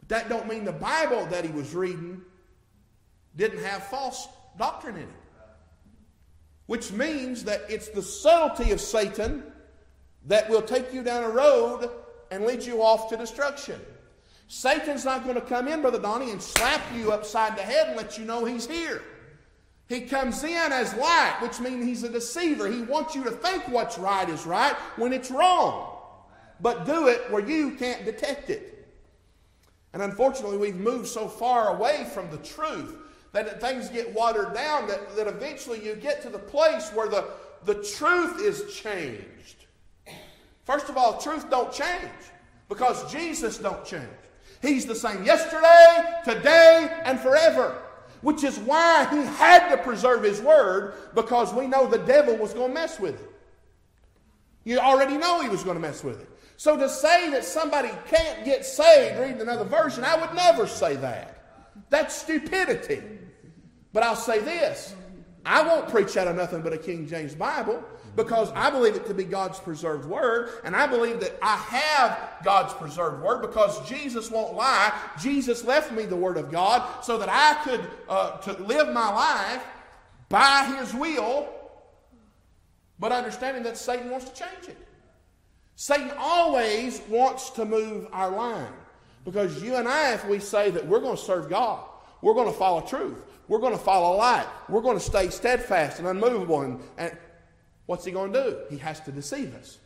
Speaker 1: But that don't mean the Bible that he was reading didn't have false doctrine in it. Which means that it's the subtlety of Satan that will take you down a road and lead you off to destruction. Satan's not going to come in, Brother Donnie, and slap you upside the head and let you know he's here. He comes in as light, which means he's a deceiver. He wants you to think what's right is right when it's wrong, but do it where you can't detect it. And unfortunately, we've moved so far away from the truth that things get watered down that, that eventually you get to the place where the, the truth is changed. First of all, truth don't change because Jesus don't change. He's the same yesterday, today, and forever. Which is why he had to preserve his word because we know the devil was going to mess with it. You already know he was going to mess with it. So to say that somebody can't get saved reading another version, I would never say that. That's stupidity. But I'll say this I won't preach out of nothing but a King James Bible because I believe it to be God's preserved word, and I believe that I have God's preserved word because Jesus won't lie. Jesus left me the word of God so that I could uh, to live my life by His will, but understanding that Satan wants to change it. Satan always wants to move our line because you and I, if we say that we're going to serve God, we're going to follow truth. We're going to follow light. We're going to stay steadfast and unmovable. And, and what's he going to do? He has to deceive us.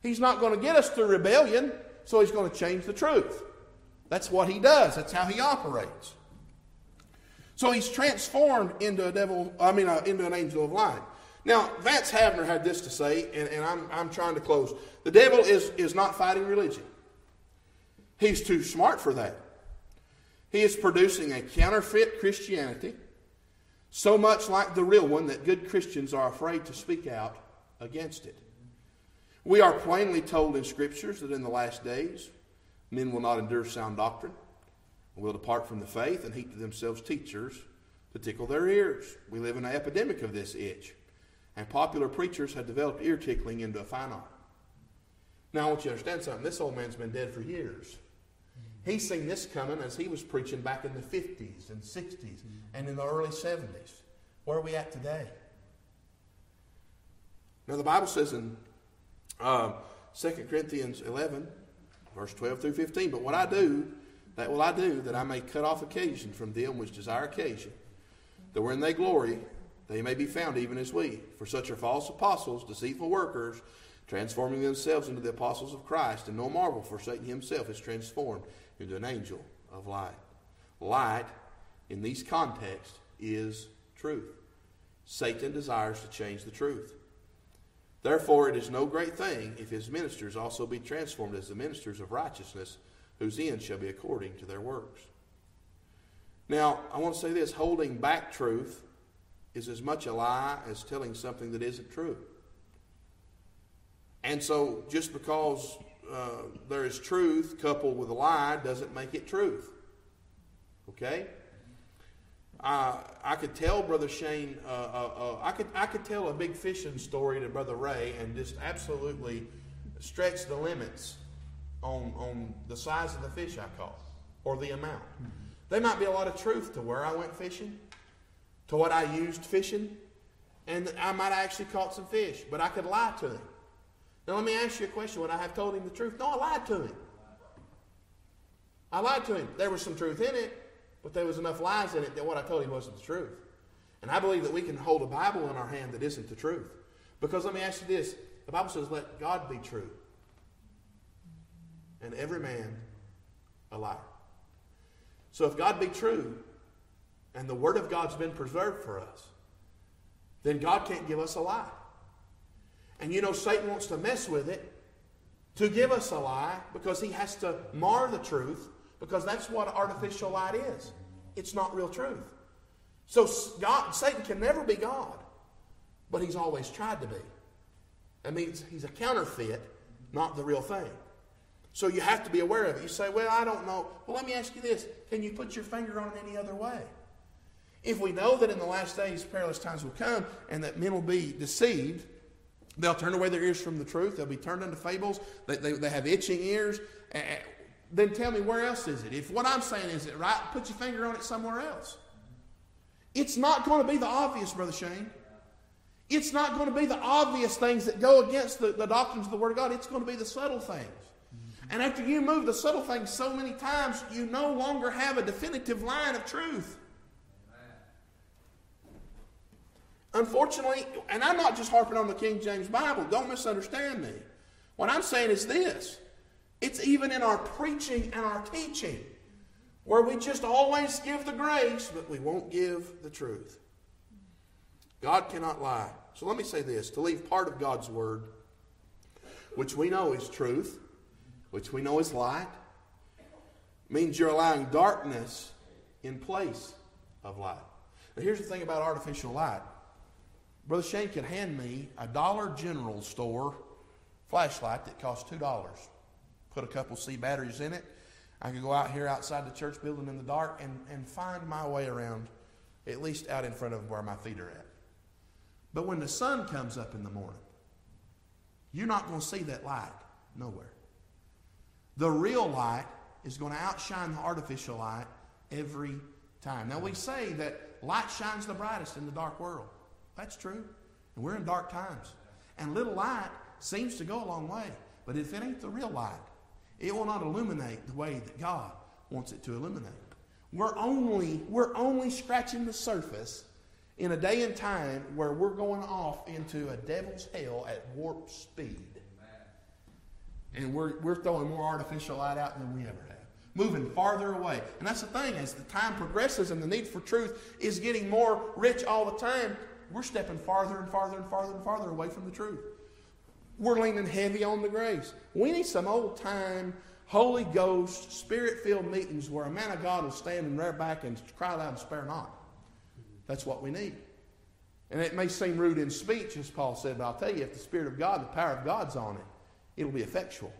Speaker 1: He's not going to get us through rebellion, so he's going to change the truth. That's what he does. That's how he operates. So he's transformed into a devil, I mean, uh, into an angel of light. Now, Vance Havner had this to say, and, and I'm, I'm trying to close. The devil is, is not fighting religion. He's too smart for that. He is producing a counterfeit Christianity, so much like the real one that good Christians are afraid to speak out against it. We are plainly told in Scriptures that in the last days, men will not endure sound doctrine, will depart from the faith, and heap to themselves teachers to tickle their ears. We live in an epidemic of this itch, and popular preachers have developed ear tickling into a fine art. Now, I want you to understand something. This old man's been dead for years. He's seen this coming as he was preaching back in the 50s and 60s and in the early 70s. Where are we at today? Now, the Bible says in uh, 2 Corinthians 11, verse 12 through 15, But what I do, that will I do, that I may cut off occasion from them which desire occasion, that when they glory, they may be found even as we. For such are false apostles, deceitful workers, transforming themselves into the apostles of Christ. And no marvel, for Satan himself is transformed into an angel of light. Light, in these contexts, is truth. Satan desires to change the truth. Therefore, it is no great thing if his ministers also be transformed as the ministers of righteousness, whose end shall be according to their works. Now, I want to say this holding back truth is as much a lie as telling something that isn't true. And so, just because uh, there is truth coupled with a lie doesn't make it truth. Okay? Uh, I could tell Brother Shane, uh, uh, uh, I, could, I could tell a big fishing story to Brother Ray and just absolutely stretch the limits on, on the size of the fish I caught or the amount. Mm-hmm. There might be a lot of truth to where I went fishing, to what I used fishing, and I might have actually caught some fish, but I could lie to him. Now, let me ask you a question. Would I have told him the truth? No, I lied to him. I lied to him. There was some truth in it, but there was enough lies in it that what I told him wasn't the truth. And I believe that we can hold a Bible in our hand that isn't the truth. Because let me ask you this the Bible says, let God be true, and every man a liar. So if God be true, and the Word of God's been preserved for us, then God can't give us a lie. And you know, Satan wants to mess with it to give us a lie because he has to mar the truth because that's what artificial light is. It's not real truth. So God, Satan can never be God, but he's always tried to be. That means he's a counterfeit, not the real thing. So you have to be aware of it. You say, well, I don't know. Well, let me ask you this. Can you put your finger on it any other way? If we know that in the last days perilous times will come and that men will be deceived, They'll turn away their ears from the truth. They'll be turned into fables. They, they, they have itching ears. then tell me, where else is it? If what I'm saying is it right, put your finger on it somewhere else. It's not going to be the obvious, Brother Shane. It's not going to be the obvious things that go against the, the doctrines of the Word of God. It's going to be the subtle things. And after you move the subtle things so many times, you no longer have a definitive line of truth. Unfortunately, and I'm not just harping on the King James Bible, don't misunderstand me. What I'm saying is this it's even in our preaching and our teaching where we just always give the grace, but we won't give the truth. God cannot lie. So let me say this to leave part of God's Word, which we know is truth, which we know is light, means you're allowing darkness in place of light. Now, here's the thing about artificial light Brother Shane could hand me a Dollar General store flashlight that costs $2. Put a couple C batteries in it. I could go out here outside the church building in the dark and, and find my way around, at least out in front of where my feet are at. But when the sun comes up in the morning, you're not going to see that light nowhere. The real light is going to outshine the artificial light every time. Now, we say that light shines the brightest in the dark world. That's true. And we're in dark times. And little light seems to go a long way. But if it ain't the real light, it will not illuminate the way that God wants it to illuminate. We're only, we're only scratching the surface in a day and time where we're going off into a devil's hell at warp speed. And we're, we're throwing more artificial light out than we ever have. Moving farther away. And that's the thing, as the time progresses and the need for truth is getting more rich all the time, we're stepping farther and farther and farther and farther away from the truth. We're leaning heavy on the grace. We need some old time, Holy Ghost, spirit filled meetings where a man of God will stand and rear back and cry loud and spare not. That's what we need. And it may seem rude in speech, as Paul said, but I'll tell you, if the Spirit of God, the power of God's on it, it'll be effectual.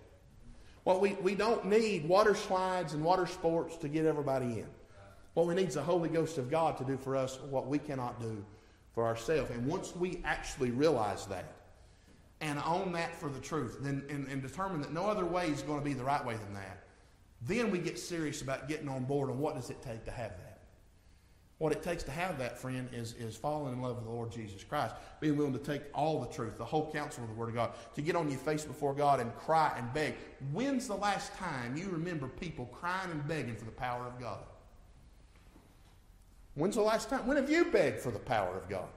Speaker 1: Well, we, we don't need water slides and water sports to get everybody in. What we need is the Holy Ghost of God to do for us what we cannot do for ourselves. And once we actually realize that and own that for the truth, then and, and determine that no other way is going to be the right way than that, then we get serious about getting on board on what does it take to have that. What it takes to have that, friend, is, is falling in love with the Lord Jesus Christ, being willing to take all the truth, the whole counsel of the Word of God, to get on your face before God and cry and beg. When's the last time you remember people crying and begging for the power of God? When's the last time? When have you begged for the power of God?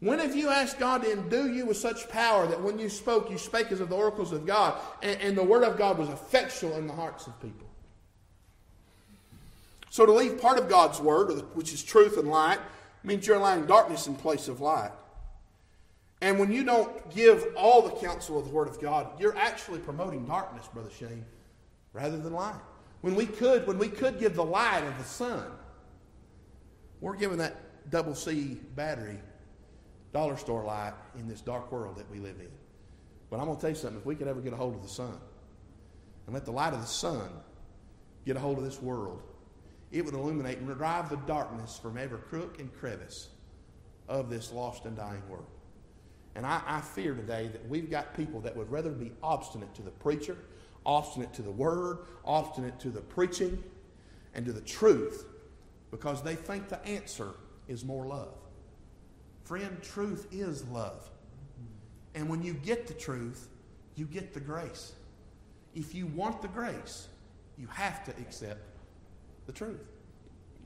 Speaker 1: When have you asked God to endue you with such power that when you spoke, you spake as of the oracles of God, and, and the word of God was effectual in the hearts of people? So to leave part of God's word, which is truth and light, means you're allowing darkness in place of light. And when you don't give all the counsel of the Word of God, you're actually promoting darkness, Brother Shane, rather than light. When we could, when we could give the light of the sun, we're giving that double C battery dollar store light in this dark world that we live in. But I'm going to tell you something. If we could ever get a hold of the sun and let the light of the sun get a hold of this world, it would illuminate and drive the darkness from every crook and crevice of this lost and dying world. And I, I, fear today that we've got people that would rather be obstinate to the preacher, obstinate to the word, obstinate to the preaching, and to the truth because they think the answer is more love. Friend, truth is love. And when you get the truth, you get the grace. If you want the grace, you have to accept the truth.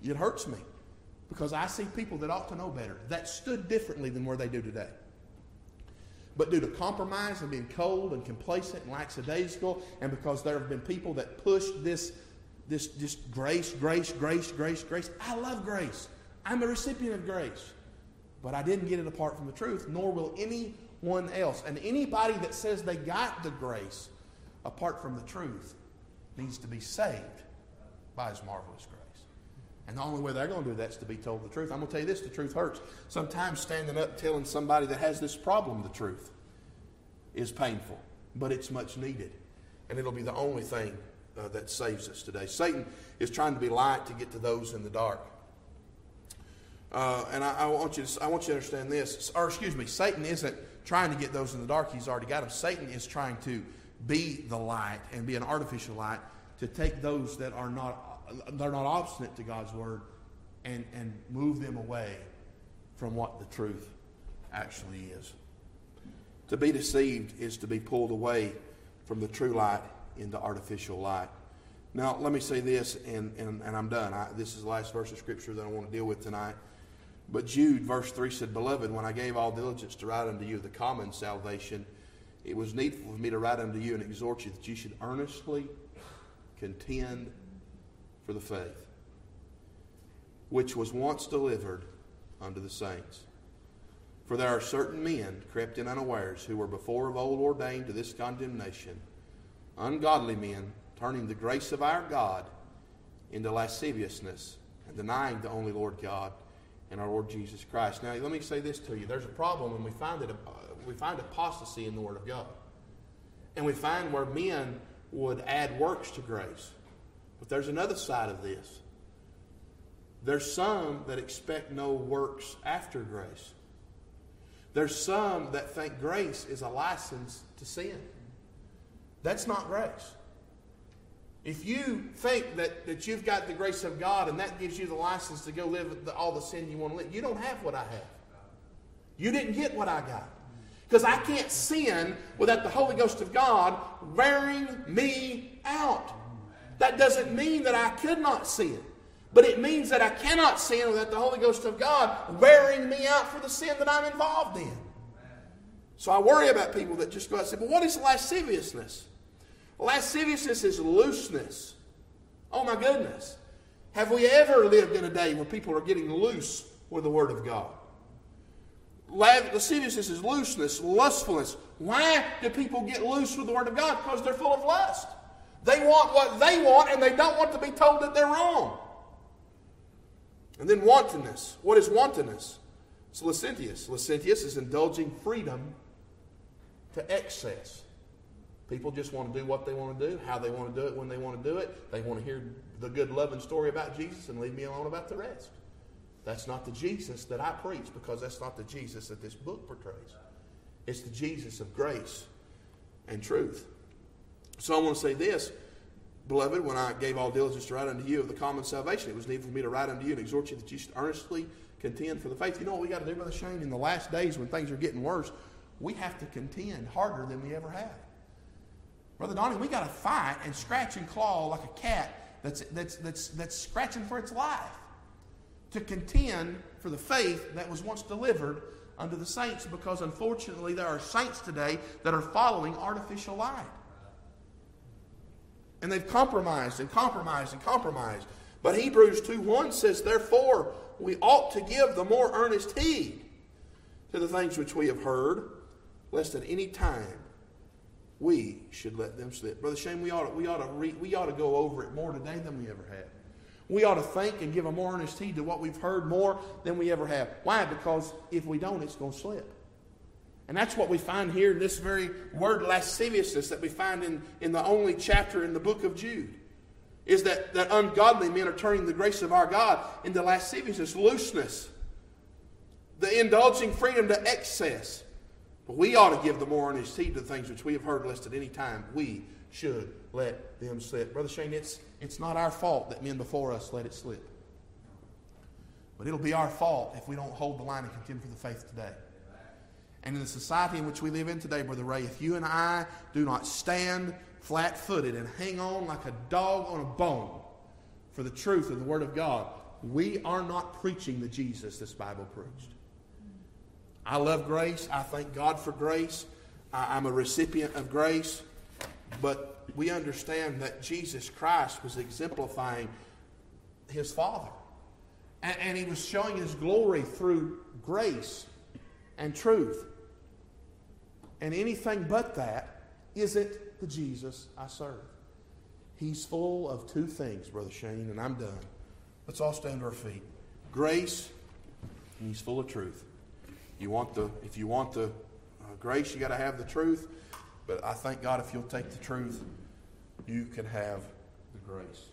Speaker 1: It hurts me because I see people that ought to know better that stood differently than where they do today. But due to compromise and being cold and complacent and lackadaisical, and because there have been people that pushed this this just grace, grace, grace, grace, grace. I love grace. I'm a recipient of grace. But I didn't get it apart from the truth, nor will anyone else. And anybody that says they got the grace apart from the truth needs to be saved by his marvelous grace. And the only way they're going to do that is to be told the truth. I'm going to tell you this the truth hurts. Sometimes standing up telling somebody that has this problem the truth is painful, but it's much needed. And it'll be the only thing uh, that saves us today. Satan is trying to be light to get to those in the dark. Uh, and I, I, want you to, I want you to understand this. Or, excuse me, Satan isn't trying to get those in the dark. He's already got them. Satan is trying to be the light and be an artificial light to take those that are not, they're not obstinate to God's word and, and move them away from what the truth actually is. To be deceived is to be pulled away from the true light into artificial light. Now, let me say this, and, and, and I'm done. I, this is the last verse of Scripture that I want to deal with tonight. But Jude, verse 3 said, Beloved, when I gave all diligence to write unto you the common salvation, it was needful for me to write unto you and exhort you that you should earnestly contend for the faith, which was once delivered unto the saints. For there are certain men crept in unawares who were before of old ordained to this condemnation, ungodly men, turning the grace of our God into lasciviousness and denying the only Lord God and our Lord Jesus Christ. Now, let me say this to you. There's a problem when we find it, uh, we find apostasy in the Word of God. And we find where men would add works to grace. But there's another side of this. There's some that expect no works after grace. There's some that think grace is a license to sin. That's not grace. If you think that, that you've got the grace of God and that gives you the license to go live the, all the sin you want to live, you don't have what I have. You didn't get what I got. Because I can't sin without the Holy Ghost of God wearing me out. That doesn't mean that I could not sin. But it means that I cannot sin without the Holy Ghost of God wearing me out for the sin that I'm involved in. So I worry about people that just go out and say, well, what is lasciviousness? Lasciviousness is looseness. Oh my goodness. Have we ever lived in a day where people are getting loose with the Word of God? Lasciviousness is looseness, lustfulness. Why do people get loose with the Word of God? Because they're full of lust. They want what they want and they don't want to be told that they're wrong. And then wantonness. What is wantonness? It's licentious. Licentious is indulging freedom to excess. People just want to do what they want to do, how they want to do it, when they want to do it. They want to hear the good, loving story about Jesus and leave me alone about the rest. That's not the Jesus that I preach because that's not the Jesus that this book portrays. It's the Jesus of grace and truth. So I want to say this, beloved, when I gave all diligence to write unto you of the common salvation, it was needful for me to write unto you and exhort you that you should earnestly contend for the faith. You know what we got to do, Brother Shane? In the last days when things are getting worse, we have to contend harder than we ever have. Brother Donnie, we got to fight and scratch and claw like a cat that's, that's, that's, that's scratching for its life to contend for the faith that was once delivered unto the saints because unfortunately there are saints today that are following artificial light. And they've compromised and compromised and compromised. But Hebrews 2 1 says, Therefore, we ought to give the more earnest heed to the things which we have heard, lest at any time we should let them slip. Brother Shane, we ought to, we ought to, re, we ought to go over it more today than we ever have. We ought to think and give a more earnest heed to what we've heard more than we ever have. Why? Because if we don't, it's going to slip. And that's what we find here in this very word lasciviousness that we find in, in the only chapter in the book of Jude. Is that, that ungodly men are turning the grace of our God into lasciviousness, looseness, the indulging freedom to excess. But we ought to give the more earnest heed to the things which we have heard, lest at any time we should let them slip. Brother Shane, it's, it's not our fault that men before us let it slip. But it'll be our fault if we don't hold the line and contend for the faith today. And in the society in which we live in today, Brother Ray, if you and I do not stand flat footed and hang on like a dog on a bone for the truth of the Word of God, we are not preaching the Jesus this Bible preached. I love grace. I thank God for grace. I, am a recipient of grace. But we understand that Jesus Christ was exemplifying his Father. And, and he was showing his glory through grace and truth. And anything but that isn't the Jesus I serve. He's full of two things, Brother Shane, and I'm done. Let's all stand to our feet. Grace, and he's full of truth. You want the, if you want the uh, grace, you got to have the truth. But I thank God if you'll take the truth, you can have the grace.